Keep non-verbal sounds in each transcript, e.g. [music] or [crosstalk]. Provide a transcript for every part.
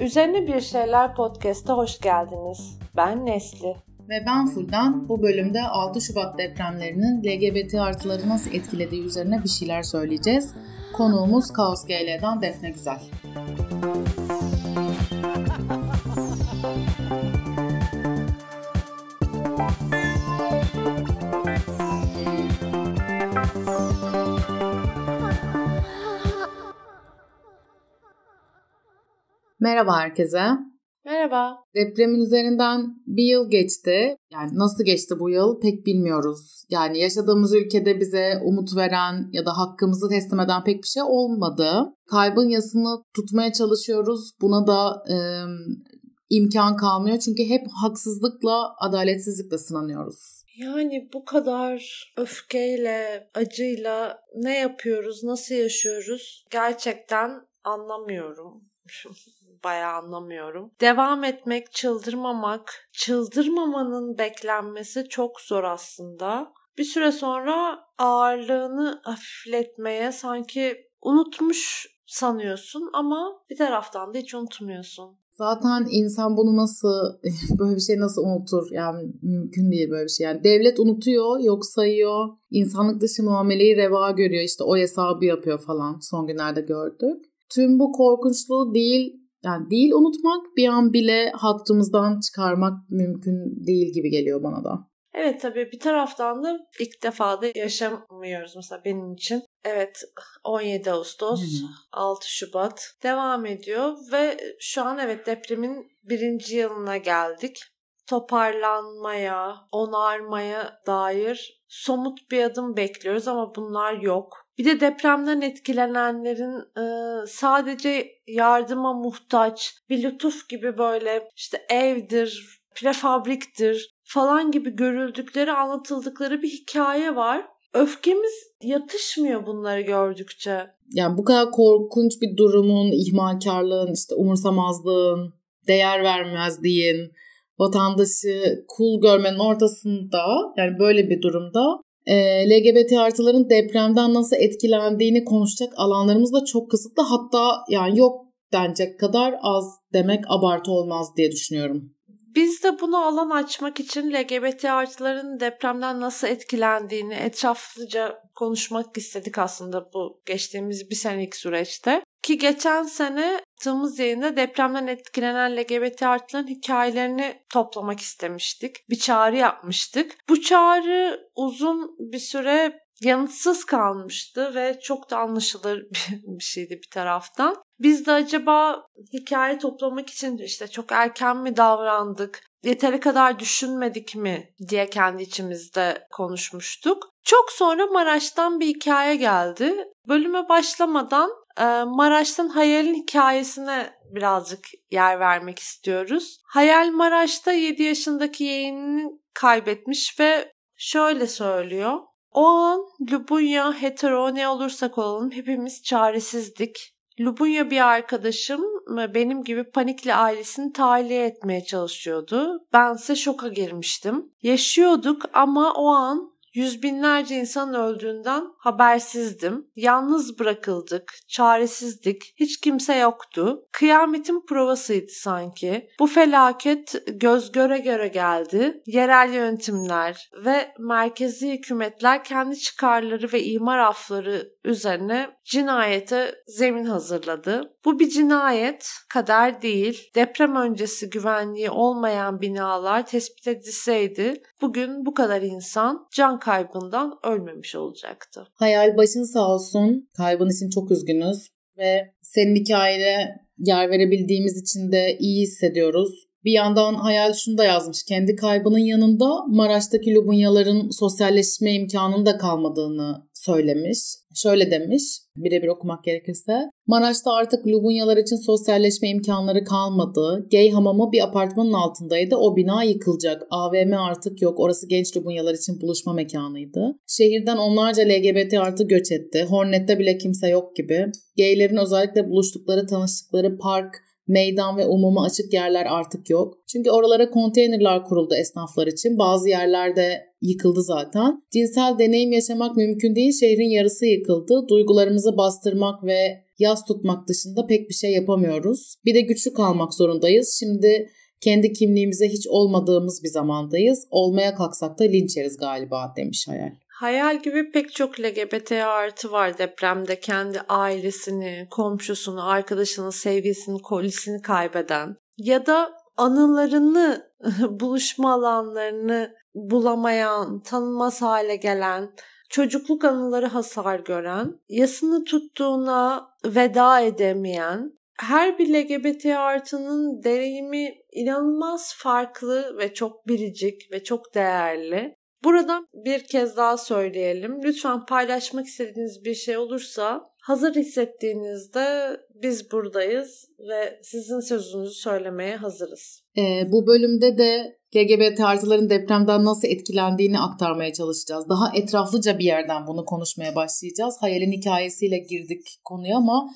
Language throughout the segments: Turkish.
Üzerine Bir Şeyler Podcast'a hoş geldiniz. Ben Nesli. Ve ben Fuldan. Bu bölümde 6 Şubat depremlerinin LGBT artıları nasıl etkilediği üzerine bir şeyler söyleyeceğiz. Konuğumuz Kaos GL'den Defne Güzel. Merhaba herkese. Merhaba. Depremin üzerinden bir yıl geçti. Yani nasıl geçti bu yıl pek bilmiyoruz. Yani yaşadığımız ülkede bize umut veren ya da hakkımızı teslim eden pek bir şey olmadı. Kaybın yasını tutmaya çalışıyoruz. Buna da e, imkan kalmıyor. Çünkü hep haksızlıkla, adaletsizlikle sınanıyoruz. Yani bu kadar öfkeyle, acıyla ne yapıyoruz, nasıl yaşıyoruz gerçekten anlamıyorum [laughs] bayağı anlamıyorum. Devam etmek, çıldırmamak, çıldırmamanın beklenmesi çok zor aslında. Bir süre sonra ağırlığını hafifletmeye sanki unutmuş sanıyorsun ama bir taraftan da hiç unutmuyorsun. Zaten insan bunu nasıl [laughs] böyle bir şey nasıl unutur? Yani mümkün değil böyle bir şey. Yani devlet unutuyor, yok sayıyor. İnsanlık dışı muameleyi reva görüyor. İşte o hesabı yapıyor falan son günlerde gördük. Tüm bu korkunçluğu değil yani değil unutmak bir an bile hattımızdan çıkarmak mümkün değil gibi geliyor bana da. Evet tabii bir taraftan da ilk defa da yaşamıyoruz mesela benim için. Evet 17 Ağustos, Hı-hı. 6 Şubat devam ediyor ve şu an evet depremin birinci yılına geldik. Toparlanmaya, onarmaya dair somut bir adım bekliyoruz ama bunlar yok. Bir de depremden etkilenenlerin e, sadece yardıma muhtaç, bir lütuf gibi böyle işte evdir, prefabriktir falan gibi görüldükleri, anlatıldıkları bir hikaye var. Öfkemiz yatışmıyor bunları gördükçe. Yani bu kadar korkunç bir durumun, ihmalkarlığın, işte umursamazlığın, değer vermezliğin, vatandaşı kul görmenin ortasında yani böyle bir durumda LGBT artıların depremden nasıl etkilendiğini konuşacak alanlarımız da çok kısıtlı. Hatta yani yok denecek kadar az demek abartı olmaz diye düşünüyorum. Biz de bunu alan açmak için LGBT artıların depremden nasıl etkilendiğini etraflıca konuşmak istedik aslında bu geçtiğimiz bir senelik süreçte. Ki geçen sene yaptığımız yayında depremden etkilenen LGBT artıların hikayelerini toplamak istemiştik. Bir çağrı yapmıştık. Bu çağrı uzun bir süre yanıtsız kalmıştı ve çok da anlaşılır [laughs] bir şeydi bir taraftan. Biz de acaba hikaye toplamak için işte çok erken mi davrandık, yeteri kadar düşünmedik mi diye kendi içimizde konuşmuştuk. Çok sonra Maraş'tan bir hikaye geldi. Bölüme başlamadan Maraş'tan Hayal'in hikayesine birazcık yer vermek istiyoruz. Hayal Maraş'ta 7 yaşındaki yeğenini kaybetmiş ve şöyle söylüyor. O an Lubunya hetero ne olursak olalım hepimiz çaresizdik. Lubunya bir arkadaşım benim gibi panikle ailesini tahliye etmeye çalışıyordu. Bense şoka girmiştim. Yaşıyorduk ama o an Yüz binlerce insan öldüğünden habersizdim. Yalnız bırakıldık, çaresizdik, hiç kimse yoktu. Kıyametin provasıydı sanki. Bu felaket göz göre göre geldi. Yerel yönetimler ve merkezi hükümetler kendi çıkarları ve imar afları üzerine cinayete zemin hazırladı. Bu bir cinayet, kader değil. Deprem öncesi güvenliği olmayan binalar tespit edilseydi bugün bu kadar insan can kaybından ölmemiş olacaktı. Hayal başın sağ olsun. Kaybın için çok üzgünüz ve senin hikayene yer verebildiğimiz için de iyi hissediyoruz. Bir yandan Hayal şunu da yazmış. Kendi kaybının yanında Maraş'taki Lubunyaların sosyalleşme imkanının da kalmadığını söylemiş. Şöyle demiş, birebir okumak gerekirse. Maraş'ta artık Lubunyalar için sosyalleşme imkanları kalmadı. Gay hamamı bir apartmanın altındaydı. O bina yıkılacak. AVM artık yok. Orası genç Lubunyalar için buluşma mekanıydı. Şehirden onlarca LGBT artı göç etti. Hornet'te bile kimse yok gibi. Gaylerin özellikle buluştukları, tanıştıkları park, meydan ve umuma açık yerler artık yok. Çünkü oralara konteynerlar kuruldu esnaflar için. Bazı yerlerde yıkıldı zaten. Cinsel deneyim yaşamak mümkün değil. Şehrin yarısı yıkıldı. Duygularımızı bastırmak ve yas tutmak dışında pek bir şey yapamıyoruz. Bir de güçlü kalmak zorundayız. Şimdi kendi kimliğimize hiç olmadığımız bir zamandayız. Olmaya kalksak da linç yeriz galiba demiş Hayal. Hayal gibi pek çok LGBT artı var depremde kendi ailesini, komşusunu, arkadaşını, sevgisini, kolisini kaybeden ya da anılarını, [laughs] buluşma alanlarını bulamayan, tanınmaz hale gelen, çocukluk anıları hasar gören, yasını tuttuğuna veda edemeyen, her bir LGBT artının deneyimi inanılmaz farklı ve çok biricik ve çok değerli. Buradan bir kez daha söyleyelim. Lütfen paylaşmak istediğiniz bir şey olursa hazır hissettiğinizde biz buradayız ve sizin sözünüzü söylemeye hazırız. Ee, bu bölümde de LGBT artıların depremden nasıl etkilendiğini aktarmaya çalışacağız. Daha etraflıca bir yerden bunu konuşmaya başlayacağız. Hayalin hikayesiyle girdik konuya ama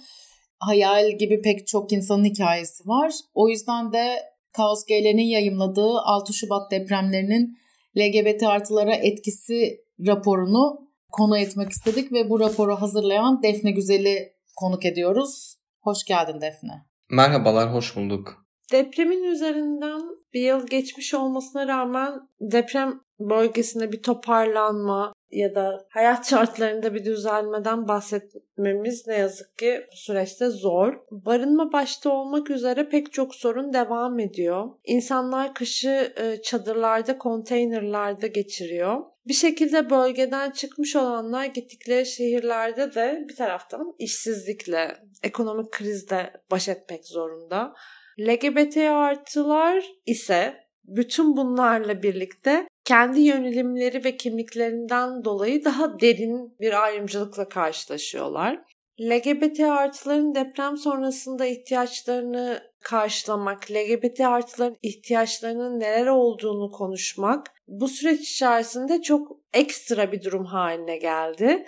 hayal gibi pek çok insanın hikayesi var. O yüzden de Kaos G'lerin yayımladığı 6 Şubat depremlerinin LGBT artılara etkisi raporunu konu etmek istedik ve bu raporu hazırlayan Defne Güzel'i konuk ediyoruz. Hoş geldin Defne. Merhabalar, hoş bulduk. Depremin üzerinden bir yıl geçmiş olmasına rağmen deprem bölgesinde bir toparlanma ya da hayat şartlarında bir düzelmeden bahsetmemiz ne yazık ki bu süreçte zor. Barınma başta olmak üzere pek çok sorun devam ediyor. İnsanlar kışı e, çadırlarda, konteynerlarda geçiriyor. Bir şekilde bölgeden çıkmış olanlar gittikleri şehirlerde de bir taraftan işsizlikle, ekonomik krizle baş etmek zorunda. LGBT artılar ise bütün bunlarla birlikte kendi yönelimleri ve kimliklerinden dolayı daha derin bir ayrımcılıkla karşılaşıyorlar. LGBT artıların deprem sonrasında ihtiyaçlarını karşılamak, LGBT artıların ihtiyaçlarının neler olduğunu konuşmak bu süreç içerisinde çok ekstra bir durum haline geldi.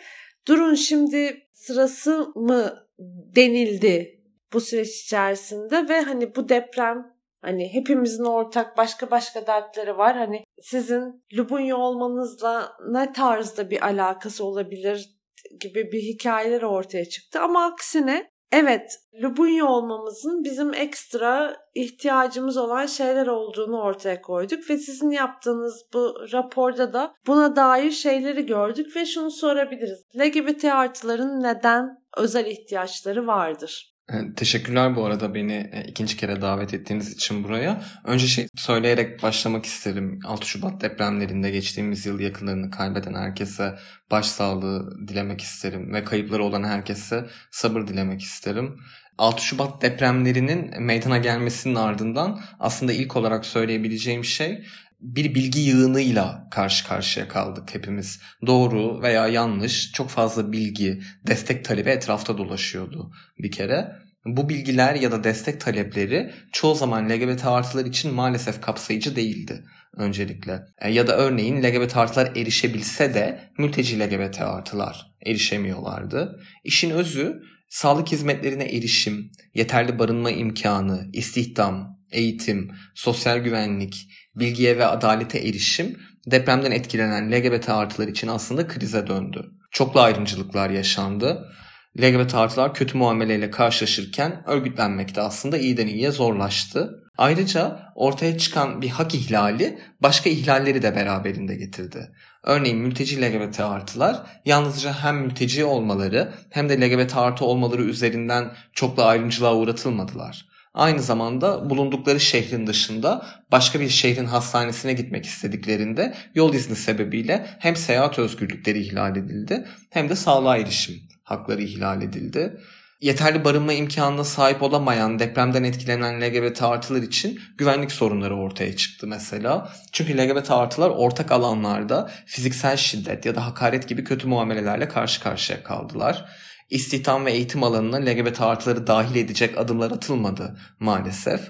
Durun şimdi sırası mı denildi bu süreç içerisinde ve hani bu deprem Hani hepimizin ortak başka başka dertleri var. Hani sizin Lubunya olmanızla ne tarzda bir alakası olabilir gibi bir hikayeler ortaya çıktı. Ama aksine evet Lubunya olmamızın bizim ekstra ihtiyacımız olan şeyler olduğunu ortaya koyduk ve sizin yaptığınız bu raporda da buna dair şeyleri gördük ve şunu sorabiliriz. LGBT artıların neden özel ihtiyaçları vardır? Teşekkürler bu arada beni e, ikinci kere davet ettiğiniz için buraya. Önce şey söyleyerek başlamak isterim. 6 Şubat depremlerinde geçtiğimiz yıl yakınlarını kaybeden herkese başsağlığı dilemek isterim ve kayıpları olan herkese sabır dilemek isterim. 6 Şubat depremlerinin meydana gelmesinin ardından aslında ilk olarak söyleyebileceğim şey bir bilgi yığınıyla karşı karşıya kaldık hepimiz. Doğru veya yanlış çok fazla bilgi, destek talebi etrafta dolaşıyordu bir kere. Bu bilgiler ya da destek talepleri çoğu zaman LGBT artılar için maalesef kapsayıcı değildi öncelikle. E, ya da örneğin LGBT artılar erişebilse de mülteci LGBT artılar erişemiyorlardı. İşin özü sağlık hizmetlerine erişim, yeterli barınma imkanı, istihdam, eğitim, sosyal güvenlik, bilgiye ve adalete erişim depremden etkilenen LGBT artılar için aslında krize döndü. Çoklu ayrımcılıklar yaşandı. LGBT artılar kötü muameleyle karşılaşırken örgütlenmek de aslında iyiden iyiye zorlaştı. Ayrıca ortaya çıkan bir hak ihlali başka ihlalleri de beraberinde getirdi. Örneğin mülteci LGBT artılar yalnızca hem mülteci olmaları hem de LGBT artı olmaları üzerinden çoklu ayrımcılığa uğratılmadılar. Aynı zamanda bulundukları şehrin dışında başka bir şehrin hastanesine gitmek istediklerinde yol izni sebebiyle hem seyahat özgürlükleri ihlal edildi hem de sağlığa erişim hakları ihlal edildi. Yeterli barınma imkanına sahip olamayan depremden etkilenen LGBT artılar için güvenlik sorunları ortaya çıktı mesela. Çünkü LGBT artılar ortak alanlarda fiziksel şiddet ya da hakaret gibi kötü muamelelerle karşı karşıya kaldılar istihdam ve eğitim alanına LGBT artıları dahil edecek adımlar atılmadı maalesef.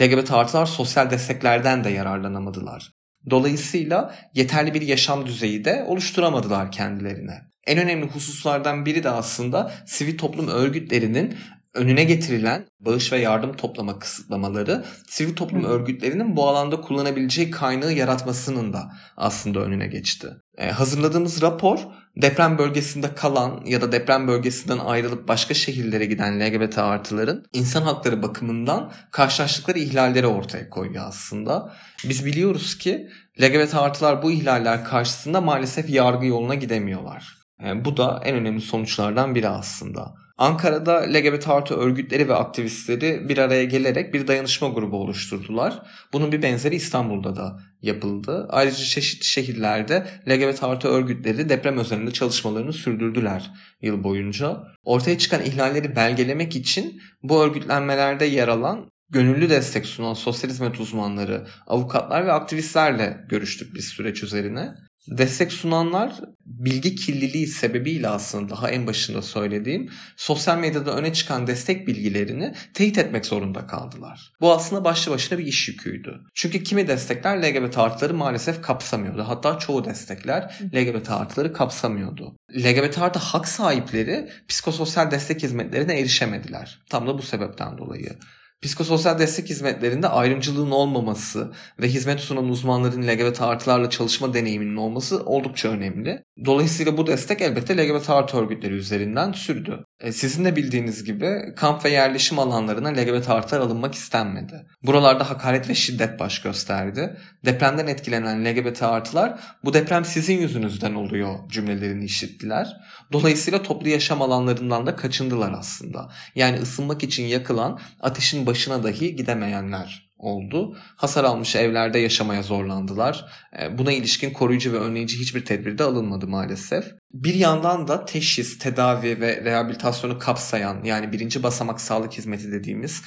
LGBT artılar sosyal desteklerden de yararlanamadılar. Dolayısıyla yeterli bir yaşam düzeyi de oluşturamadılar kendilerine. En önemli hususlardan biri de aslında sivil toplum örgütlerinin önüne getirilen bağış ve yardım toplama kısıtlamaları sivil toplum örgütlerinin bu alanda kullanabileceği kaynağı yaratmasının da aslında önüne geçti. Ee, hazırladığımız rapor deprem bölgesinde kalan ya da deprem bölgesinden ayrılıp başka şehirlere giden LGBT artıların insan hakları bakımından karşılaştıkları ihlalleri ortaya koyuyor aslında. Biz biliyoruz ki LGBT artılar bu ihlaller karşısında maalesef yargı yoluna gidemiyorlar. Yani bu da en önemli sonuçlardan biri aslında. Ankara'da LGBT artı örgütleri ve aktivistleri bir araya gelerek bir dayanışma grubu oluşturdular. Bunun bir benzeri İstanbul'da da yapıldı. Ayrıca çeşitli şehirlerde LGBT artı örgütleri deprem özelinde çalışmalarını sürdürdüler yıl boyunca. Ortaya çıkan ihlalleri belgelemek için bu örgütlenmelerde yer alan gönüllü destek sunan sosyal hizmet uzmanları, avukatlar ve aktivistlerle görüştük biz süreç üzerine. Destek sunanlar bilgi kirliliği sebebiyle aslında daha en başında söylediğim sosyal medyada öne çıkan destek bilgilerini teyit etmek zorunda kaldılar. Bu aslında başlı başına bir iş yüküydü. Çünkü kimi destekler LGBT artıları maalesef kapsamıyordu. Hatta çoğu destekler LGBT artıları kapsamıyordu. LGBT artı hak sahipleri psikososyal destek hizmetlerine erişemediler. Tam da bu sebepten dolayı. Psikososyal destek hizmetlerinde ayrımcılığın olmaması ve hizmet sunan uzmanların LGBT artılarla çalışma deneyiminin olması oldukça önemli. Dolayısıyla bu destek elbette LGBT artı örgütleri üzerinden sürdü. E, sizin de bildiğiniz gibi kamp ve yerleşim alanlarına LGBT artılar alınmak istenmedi. Buralarda hakaret ve şiddet baş gösterdi. Depremden etkilenen LGBT artılar bu deprem sizin yüzünüzden oluyor cümlelerini işittiler. Dolayısıyla toplu yaşam alanlarından da kaçındılar aslında. Yani ısınmak için yakılan ateşin başına dahi gidemeyenler oldu. Hasar almış evlerde yaşamaya zorlandılar. E, buna ilişkin koruyucu ve önleyici hiçbir tedbir de alınmadı maalesef. Bir yandan da teşhis, tedavi ve rehabilitasyonu kapsayan yani birinci basamak sağlık hizmeti dediğimiz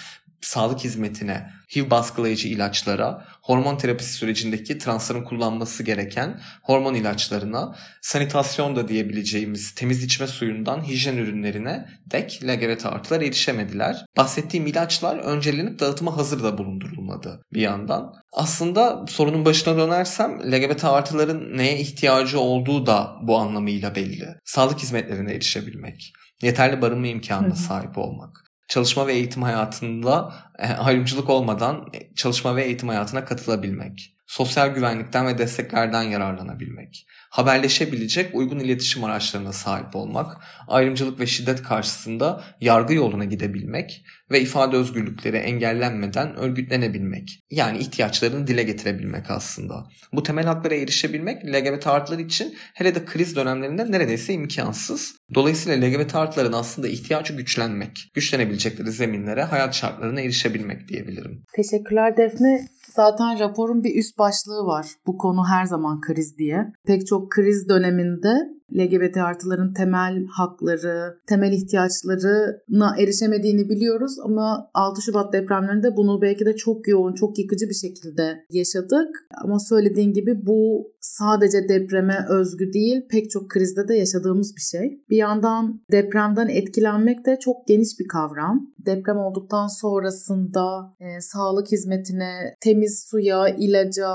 sağlık hizmetine, HIV baskılayıcı ilaçlara, hormon terapisi sürecindeki transların kullanması gereken hormon ilaçlarına, sanitasyon da diyebileceğimiz temiz içme suyundan hijyen ürünlerine dek LGBT artılar erişemediler. Bahsettiğim ilaçlar öncelenip dağıtıma hazır da bulundurulmadı bir yandan. Aslında sorunun başına dönersem LGBT artıların neye ihtiyacı olduğu da bu anlamıyla belli. Sağlık hizmetlerine erişebilmek, yeterli barınma imkanına sahip olmak çalışma ve eğitim hayatında e, ayrımcılık olmadan e, çalışma ve eğitim hayatına katılabilmek, sosyal güvenlikten ve desteklerden yararlanabilmek, haberleşebilecek uygun iletişim araçlarına sahip olmak, ayrımcılık ve şiddet karşısında yargı yoluna gidebilmek ve ifade özgürlükleri engellenmeden örgütlenebilmek. Yani ihtiyaçlarını dile getirebilmek aslında. Bu temel haklara erişebilmek LGBT artılar için hele de kriz dönemlerinde neredeyse imkansız. Dolayısıyla LGBT artıların aslında ihtiyacı güçlenmek, güçlenebilecekleri zeminlere, hayat şartlarına erişebilmek diyebilirim. Teşekkürler Defne. Zaten raporun bir üst başlığı var. Bu konu her zaman kriz diye. Pek çok kriz döneminde LGBT artıların temel hakları, temel ihtiyaçlarına erişemediğini biliyoruz ama 6 Şubat depremlerinde bunu belki de çok yoğun, çok yıkıcı bir şekilde yaşadık. Ama söylediğin gibi bu sadece depreme özgü değil, pek çok krizde de yaşadığımız bir şey. Bir yandan depremden etkilenmek de çok geniş bir kavram. Deprem olduktan sonrasında e, sağlık hizmetine, temiz suya, ilaca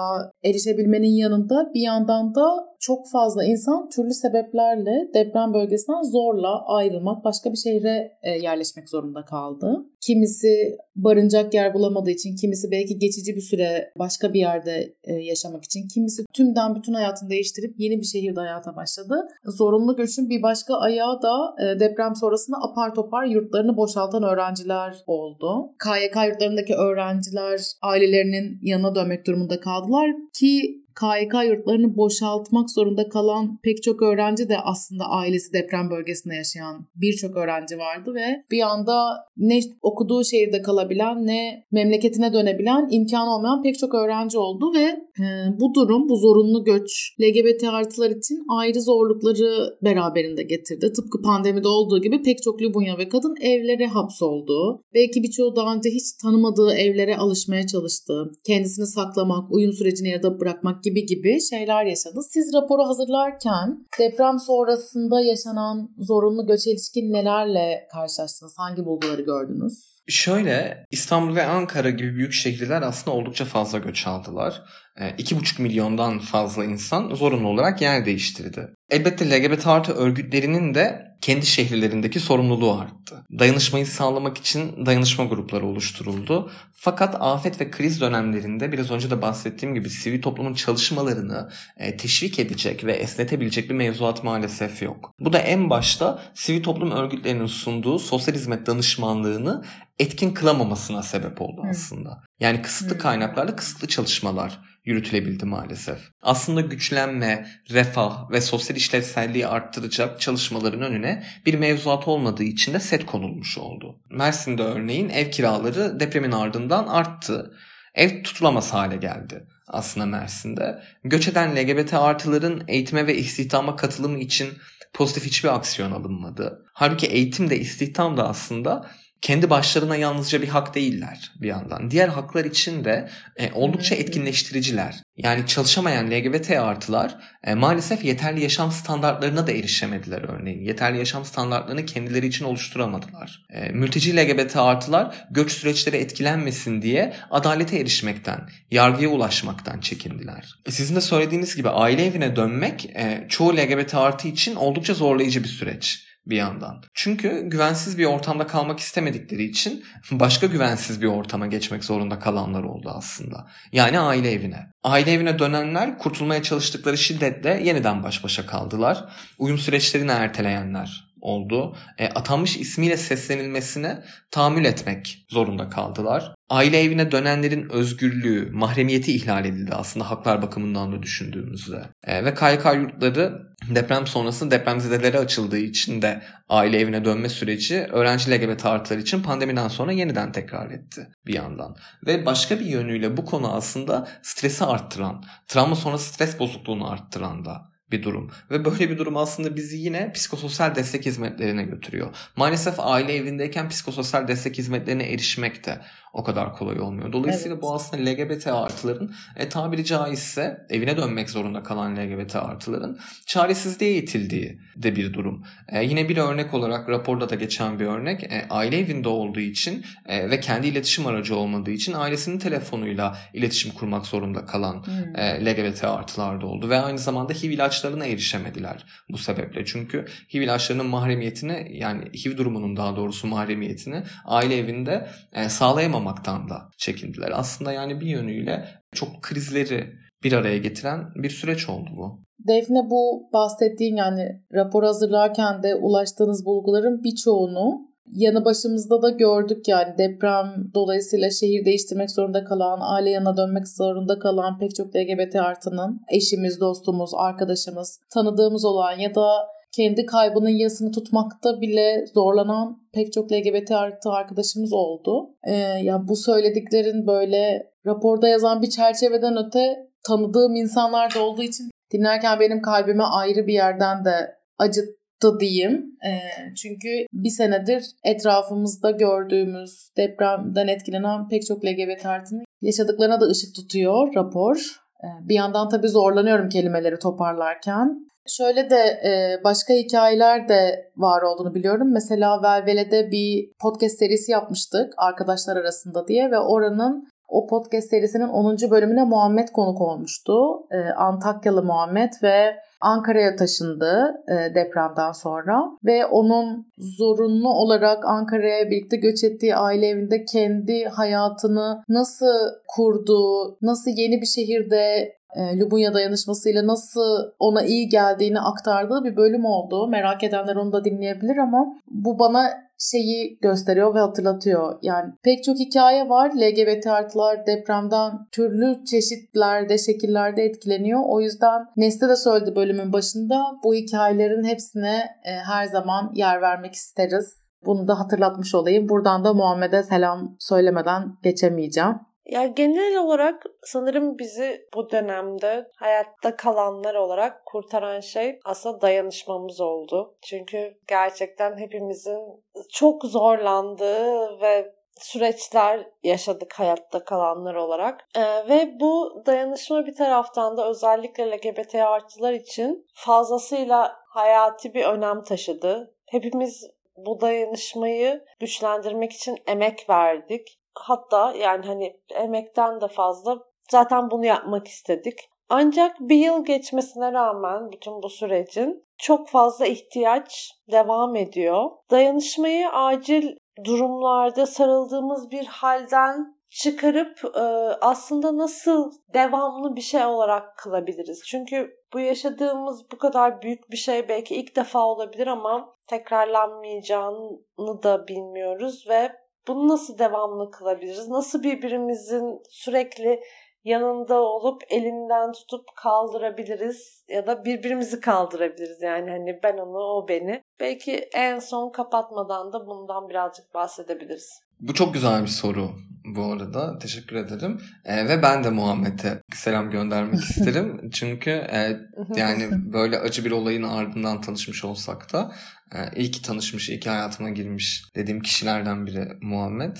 erişebilmenin yanında bir yandan da çok fazla insan türlü sebeplerle deprem bölgesinden zorla ayrılmak, başka bir şehre e, yerleşmek zorunda kaldı. Kimisi barınacak yer bulamadığı için, kimisi belki geçici bir süre başka bir yerde e, yaşamak için, kimisi tümden bütün hayatını değiştirip yeni bir şehirde hayata başladı. Zorunlu göçün bir başka ayağı da e, deprem sonrasında apar topar yurtlarını boşaltan öğrenciler oldu. KYK yurtlarındaki öğrenciler ailelerinin yanına dönmek durumunda kaldılar ki KYK yurtlarını boşaltmak zorunda kalan pek çok öğrenci de aslında ailesi deprem bölgesinde yaşayan birçok öğrenci vardı ve bir anda ne okuduğu şehirde kalabilen ne memleketine dönebilen imkan olmayan pek çok öğrenci oldu ve e, bu durum, bu zorunlu göç LGBT artılar için ayrı zorlukları beraberinde getirdi. Tıpkı pandemide olduğu gibi pek çok Lubunya ve kadın evlere hapsoldu. Belki birçoğu daha önce hiç tanımadığı evlere alışmaya çalıştı. Kendisini saklamak, uyum sürecini yarıda bırakmak gibi gibi şeyler yaşadı. Siz raporu hazırlarken deprem sonrasında yaşanan zorunlu göçe ilişkin nelerle karşılaştınız? Hangi bulguları gördünüz? Şöyle İstanbul ve Ankara gibi büyük şehirler aslında oldukça fazla göç aldılar. 2,5 milyondan fazla insan zorunlu olarak yer değiştirdi. Elbette LGBT artı örgütlerinin de kendi şehirlerindeki sorumluluğu arttı. Dayanışmayı sağlamak için dayanışma grupları oluşturuldu. Fakat afet ve kriz dönemlerinde biraz önce de bahsettiğim gibi sivil toplumun çalışmalarını e, teşvik edecek ve esnetebilecek bir mevzuat maalesef yok. Bu da en başta sivil toplum örgütlerinin sunduğu sosyal hizmet danışmanlığını etkin kılamamasına sebep oldu aslında. Yani kısıtlı kaynaklarla kısıtlı çalışmalar yürütülebildi maalesef. Aslında güçlenme, refah ve sosyal işlevselliği arttıracak çalışmaların önüne bir mevzuat olmadığı için de set konulmuş oldu. Mersin'de örneğin ev kiraları depremin ardından arttı. Ev tutulamaz hale geldi aslında Mersin'de. Göç eden LGBT artıların eğitime ve istihdama katılımı için pozitif hiçbir aksiyon alınmadı. Halbuki eğitim de istihdam da aslında kendi başlarına yalnızca bir hak değiller bir yandan. Diğer haklar için de e, oldukça etkinleştiriciler. Yani çalışamayan LGBT artılar e, maalesef yeterli yaşam standartlarına da erişemediler örneğin. Yeterli yaşam standartlarını kendileri için oluşturamadılar. E, mülteci LGBT artılar göç süreçleri etkilenmesin diye adalete erişmekten, yargıya ulaşmaktan çekindiler. E, sizin de söylediğiniz gibi aile evine dönmek e, çoğu LGBT artı için oldukça zorlayıcı bir süreç bir yandan. Çünkü güvensiz bir ortamda kalmak istemedikleri için başka güvensiz bir ortama geçmek zorunda kalanlar oldu aslında. Yani aile evine. Aile evine dönenler kurtulmaya çalıştıkları şiddetle yeniden baş başa kaldılar. Uyum süreçlerini erteleyenler oldu. E, atanmış ismiyle seslenilmesine tahammül etmek zorunda kaldılar. Aile evine dönenlerin özgürlüğü, mahremiyeti ihlal edildi aslında haklar bakımından da düşündüğümüzde. E, ve KYK yurtları deprem sonrası depremzedelere açıldığı için de aile evine dönme süreci öğrenci LGBT artılar için pandemiden sonra yeniden tekrar etti bir yandan. Ve başka bir yönüyle bu konu aslında stresi arttıran, travma sonrası stres bozukluğunu arttıran da bir durum. Ve böyle bir durum aslında bizi yine psikososyal destek hizmetlerine götürüyor. Maalesef aile evindeyken psikososyal destek hizmetlerine erişmek de o kadar kolay olmuyor. Dolayısıyla evet. bu aslında LGBT artıların e, tabiri caizse evine dönmek zorunda kalan LGBT artıların çaresizliğe itildiği de bir durum. E, yine bir örnek olarak raporda da geçen bir örnek e, aile evinde olduğu için e, ve kendi iletişim aracı olmadığı için ailesinin telefonuyla iletişim kurmak zorunda kalan hmm. e, LGBT artılar da oldu. Ve aynı zamanda HIV ilaçlarına erişemediler bu sebeple. Çünkü HIV ilaçlarının mahremiyetini yani HIV durumunun daha doğrusu mahremiyetini aile evinde e, sağlayamamak olmamaktan da çekindiler. Aslında yani bir yönüyle çok krizleri bir araya getiren bir süreç oldu bu. Defne bu bahsettiğin yani rapor hazırlarken de ulaştığınız bulguların birçoğunu yanı başımızda da gördük yani deprem dolayısıyla şehir değiştirmek zorunda kalan, aile yanına dönmek zorunda kalan pek çok LGBT artının eşimiz, dostumuz, arkadaşımız, tanıdığımız olan ya da kendi kaybının yasını tutmakta bile zorlanan pek çok LGBT artı arkadaşımız oldu. Ee, ya bu söylediklerin böyle raporda yazan bir çerçeveden öte tanıdığım insanlar da olduğu için dinlerken benim kalbime ayrı bir yerden de acıttı diyeyim. E, çünkü bir senedir etrafımızda gördüğümüz depremden etkilenen pek çok LGBT artının yaşadıklarına da ışık tutuyor rapor. E, bir yandan tabii zorlanıyorum kelimeleri toparlarken. Şöyle de e, başka hikayeler de var olduğunu biliyorum. Mesela Velvele'de bir podcast serisi yapmıştık arkadaşlar arasında diye ve oranın o podcast serisinin 10. bölümüne Muhammed konuk olmuştu. E, Antakyalı Muhammed ve Ankara'ya taşındı e, depremden sonra ve onun zorunlu olarak Ankara'ya birlikte göç ettiği aile evinde kendi hayatını nasıl kurduğu, nasıl yeni bir şehirde Lubunya dayanışmasıyla nasıl ona iyi geldiğini aktardığı bir bölüm oldu. Merak edenler onu da dinleyebilir ama bu bana şeyi gösteriyor ve hatırlatıyor. Yani pek çok hikaye var. LGBT artılar depremden türlü çeşitlerde, şekillerde etkileniyor. O yüzden Nesli de söyledi bölümün başında bu hikayelerin hepsine e, her zaman yer vermek isteriz. Bunu da hatırlatmış olayım. Buradan da Muhammed'e selam söylemeden geçemeyeceğim. Ya genel olarak sanırım bizi bu dönemde hayatta kalanlar olarak kurtaran şey aslında dayanışmamız oldu. Çünkü gerçekten hepimizin çok zorlandığı ve süreçler yaşadık hayatta kalanlar olarak. Ee, ve bu dayanışma bir taraftan da özellikle LGBT artılar için fazlasıyla hayati bir önem taşıdı. Hepimiz bu dayanışmayı güçlendirmek için emek verdik hatta yani hani emekten de fazla Zaten bunu yapmak istedik. Ancak bir yıl geçmesine rağmen bütün bu sürecin çok fazla ihtiyaç devam ediyor. Dayanışmayı acil durumlarda sarıldığımız bir halden çıkarıp e, aslında nasıl devamlı bir şey olarak kılabiliriz? Çünkü bu yaşadığımız bu kadar büyük bir şey belki ilk defa olabilir ama tekrarlanmayacağını da bilmiyoruz ve bunu nasıl devamlı kılabiliriz? Nasıl birbirimizin sürekli yanında olup elinden tutup kaldırabiliriz ya da birbirimizi kaldırabiliriz yani hani ben onu o beni. Belki en son kapatmadan da bundan birazcık bahsedebiliriz. Bu çok güzel bir soru bu arada. Teşekkür ederim. E, ve ben de Muhammed'e selam göndermek [laughs] isterim. Çünkü e, yani [laughs] böyle acı bir olayın ardından tanışmış olsak da e, iyi ki tanışmış, iyi ki hayatıma girmiş dediğim kişilerden biri Muhammed.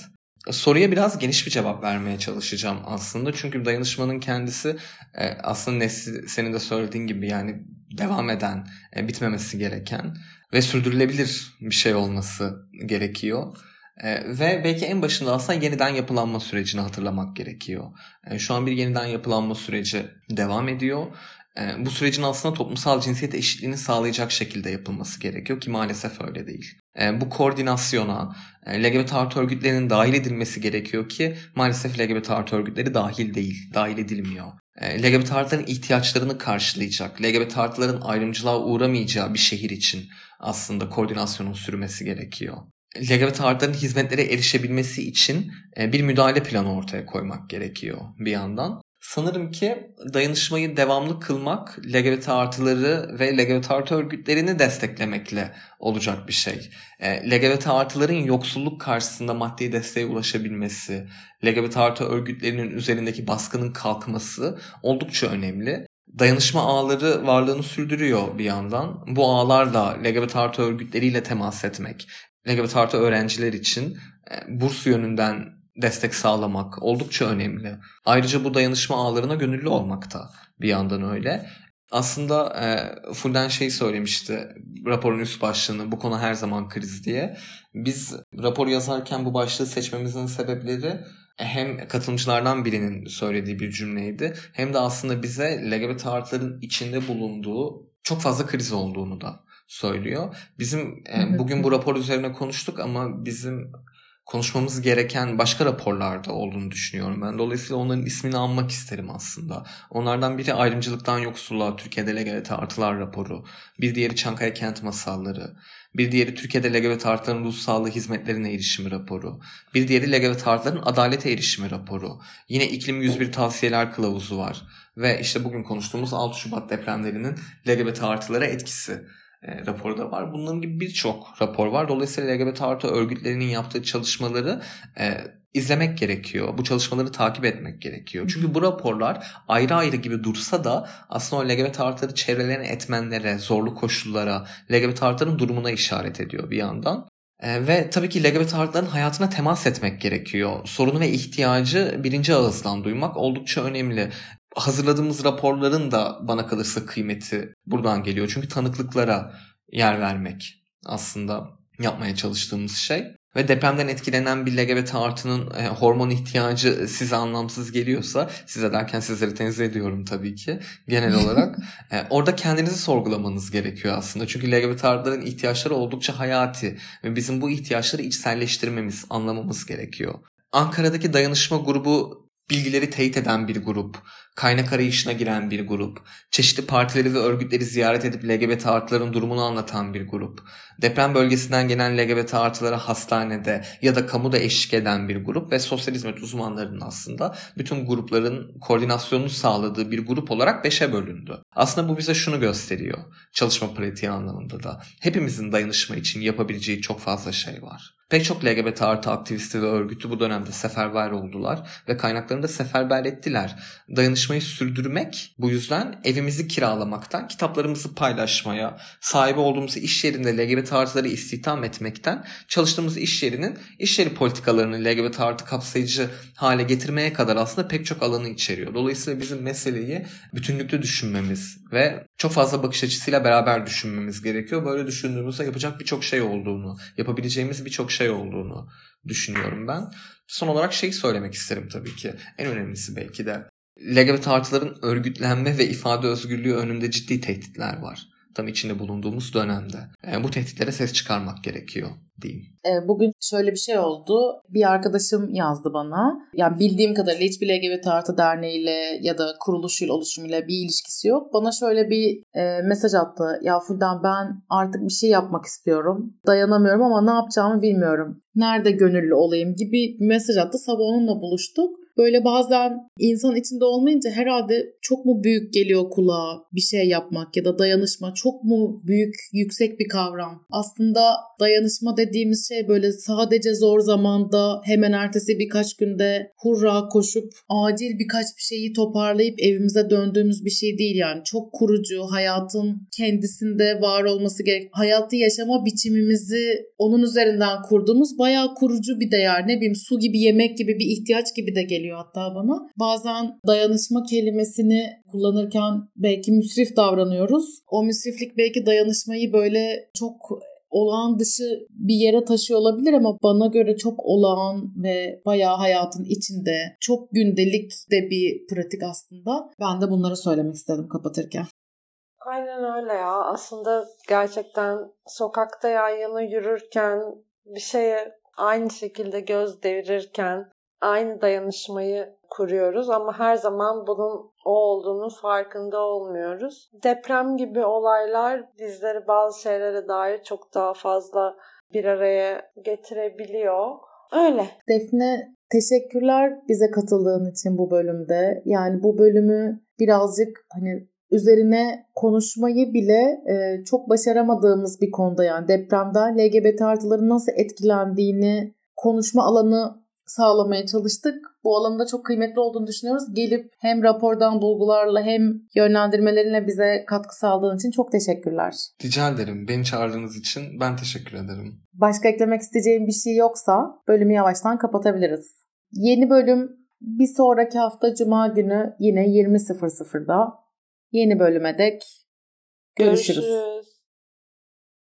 Soruya biraz geniş bir cevap vermeye çalışacağım aslında. Çünkü dayanışmanın kendisi e, aslında nesli senin de söylediğin gibi yani devam eden, e, bitmemesi gereken ve sürdürülebilir bir şey olması gerekiyor. E, ve belki en başında aslında yeniden yapılanma sürecini hatırlamak gerekiyor. Şu an bir yeniden yapılanma süreci devam ediyor bu sürecin aslında toplumsal cinsiyet eşitliğini sağlayacak şekilde yapılması gerekiyor ki maalesef öyle değil. Ee, bu koordinasyona e, LGBT artı örgütlerinin dahil edilmesi gerekiyor ki maalesef LGBT artı örgütleri dahil değil, dahil edilmiyor. Ee, LGBT artıların ihtiyaçlarını karşılayacak, LGBT artıların ayrımcılığa uğramayacağı bir şehir için aslında koordinasyonun sürmesi gerekiyor. LGBT artıların hizmetlere erişebilmesi için e, bir müdahale planı ortaya koymak gerekiyor bir yandan. Sanırım ki dayanışmayı devamlı kılmak LGBT artıları ve LGBT artı örgütlerini desteklemekle olacak bir şey. E, LGBT artıların yoksulluk karşısında maddi desteğe ulaşabilmesi, LGBT artı örgütlerinin üzerindeki baskının kalkması oldukça önemli. Dayanışma ağları varlığını sürdürüyor bir yandan. Bu ağlarla LGBT artı örgütleriyle temas etmek, LGBT artı öğrenciler için e, burs yönünden destek sağlamak oldukça önemli. Ayrıca bu dayanışma ağlarına gönüllü olmak da bir yandan öyle. Aslında e, Fulden şey söylemişti raporun üst başlığını bu konu her zaman kriz diye. Biz rapor yazarken bu başlığı seçmemizin sebepleri hem katılımcılardan birinin söylediği bir cümleydi hem de aslında bize LGBT artıların içinde bulunduğu çok fazla kriz olduğunu da söylüyor. Bizim e, bugün bu rapor üzerine konuştuk ama bizim konuşmamız gereken başka raporlarda olduğunu düşünüyorum ben. Dolayısıyla onların ismini anmak isterim aslında. Onlardan biri ayrımcılıktan yoksulluğa Türkiye'de LGBT artılar raporu. Bir diğeri Çankaya Kent Masalları. Bir diğeri Türkiye'de LGBT artıların ruh sağlığı hizmetlerine erişimi raporu. Bir diğeri LGBT artıların adalete erişimi raporu. Yine iklim 101 tavsiyeler kılavuzu var. Ve işte bugün konuştuğumuz 6 Şubat depremlerinin LGBT artılara etkisi e, raporu da var. Bunların gibi birçok rapor var. Dolayısıyla LGBT artı örgütlerinin yaptığı çalışmaları e, izlemek gerekiyor. Bu çalışmaları takip etmek gerekiyor. Çünkü bu raporlar ayrı ayrı gibi dursa da aslında o LGBT artıları çevreleyen etmenlere, zorlu koşullara, LGBT artıların durumuna işaret ediyor bir yandan. E, ve tabii ki LGBT artıların hayatına temas etmek gerekiyor. Sorunu ve ihtiyacı birinci ağızdan duymak oldukça önemli hazırladığımız raporların da bana kalırsa kıymeti buradan geliyor. Çünkü tanıklıklara yer vermek aslında yapmaya çalıştığımız şey. Ve depremden etkilenen bir LGBT artının e, hormon ihtiyacı size anlamsız geliyorsa, size derken sizleri tenzih ediyorum tabii ki genel [laughs] olarak. e, orada kendinizi sorgulamanız gerekiyor aslında. Çünkü LGBT artıların ihtiyaçları oldukça hayati ve bizim bu ihtiyaçları içselleştirmemiz, anlamamız gerekiyor. Ankara'daki dayanışma grubu bilgileri teyit eden bir grup, kaynak arayışına giren bir grup, çeşitli partileri ve örgütleri ziyaret edip LGBT artıların durumunu anlatan bir grup, deprem bölgesinden gelen LGBT artılara hastanede ya da kamuda eşlik eden bir grup ve sosyal hizmet uzmanlarının aslında bütün grupların koordinasyonunu sağladığı bir grup olarak beşe bölündü. Aslında bu bize şunu gösteriyor çalışma pratiği anlamında da. Hepimizin dayanışma için yapabileceği çok fazla şey var. Pek çok LGBT artı aktivisti ve örgütü bu dönemde seferber oldular ve kaynaklarını da seferber ettiler. Dayanışmayı sürdürmek bu yüzden evimizi kiralamaktan, kitaplarımızı paylaşmaya, sahibi olduğumuz iş yerinde LGBT artıları istihdam etmekten, çalıştığımız iş yerinin iş yeri politikalarını LGBT artı kapsayıcı hale getirmeye kadar aslında pek çok alanı içeriyor. Dolayısıyla bizim meseleyi bütünlükte düşünmemiz ve çok fazla bakış açısıyla beraber düşünmemiz gerekiyor. Böyle düşündüğümüzde yapacak birçok şey olduğunu, yapabileceğimiz birçok şey olduğunu düşünüyorum ben. Son olarak şey söylemek isterim tabii ki. En önemlisi belki de LGBT artıların örgütlenme ve ifade özgürlüğü önünde ciddi tehditler var. Tam içinde bulunduğumuz dönemde. Yani bu tehditlere ses çıkarmak gerekiyor diyeyim. Bugün şöyle bir şey oldu. Bir arkadaşım yazdı bana. Yani bildiğim kadarıyla hiçbir LGBT artı derneğiyle ya da kuruluşuyla oluşumuyla bir ilişkisi yok. Bana şöyle bir e, mesaj attı. Ya Fulden ben artık bir şey yapmak istiyorum. Dayanamıyorum ama ne yapacağımı bilmiyorum. Nerede gönüllü olayım gibi bir mesaj attı. Sabah onunla buluştuk böyle bazen insan içinde olmayınca herhalde çok mu büyük geliyor kulağa bir şey yapmak ya da dayanışma çok mu büyük yüksek bir kavram. Aslında dayanışma dediğimiz şey böyle sadece zor zamanda hemen ertesi birkaç günde hurra koşup acil birkaç bir şeyi toparlayıp evimize döndüğümüz bir şey değil yani. Çok kurucu, hayatın kendisinde var olması gerek. Hayatı yaşama biçimimizi onun üzerinden kurduğumuz bayağı kurucu bir değer. Ne bileyim su gibi yemek gibi bir ihtiyaç gibi de geliyor hatta bana. Bazen dayanışma kelimesini kullanırken belki müsrif davranıyoruz. O müsriflik belki dayanışmayı böyle çok olağan dışı bir yere taşıyor olabilir ama bana göre çok olağan ve bayağı hayatın içinde çok gündelik de bir pratik aslında. Ben de bunları söylemek istedim kapatırken. Aynen öyle ya. Aslında gerçekten sokakta yan yana yürürken bir şeye aynı şekilde göz devirirken aynı dayanışmayı kuruyoruz ama her zaman bunun o olduğunu farkında olmuyoruz. Deprem gibi olaylar bizleri bazı şeylere dair çok daha fazla bir araya getirebiliyor. Öyle. Defne teşekkürler bize katıldığın için bu bölümde. Yani bu bölümü birazcık hani üzerine konuşmayı bile e, çok başaramadığımız bir konuda yani depremden LGBT artıların nasıl etkilendiğini konuşma alanı sağlamaya çalıştık. Bu alanda çok kıymetli olduğunu düşünüyoruz. Gelip hem rapordan bulgularla hem yönlendirmelerinle bize katkı sağladığın için çok teşekkürler. Rica ederim. Beni çağırdığınız için ben teşekkür ederim. Başka eklemek isteyeceğim bir şey yoksa bölümü yavaştan kapatabiliriz. Yeni bölüm bir sonraki hafta Cuma günü yine 20.00'da. Yeni bölüme dek görüşürüz. görüşürüz.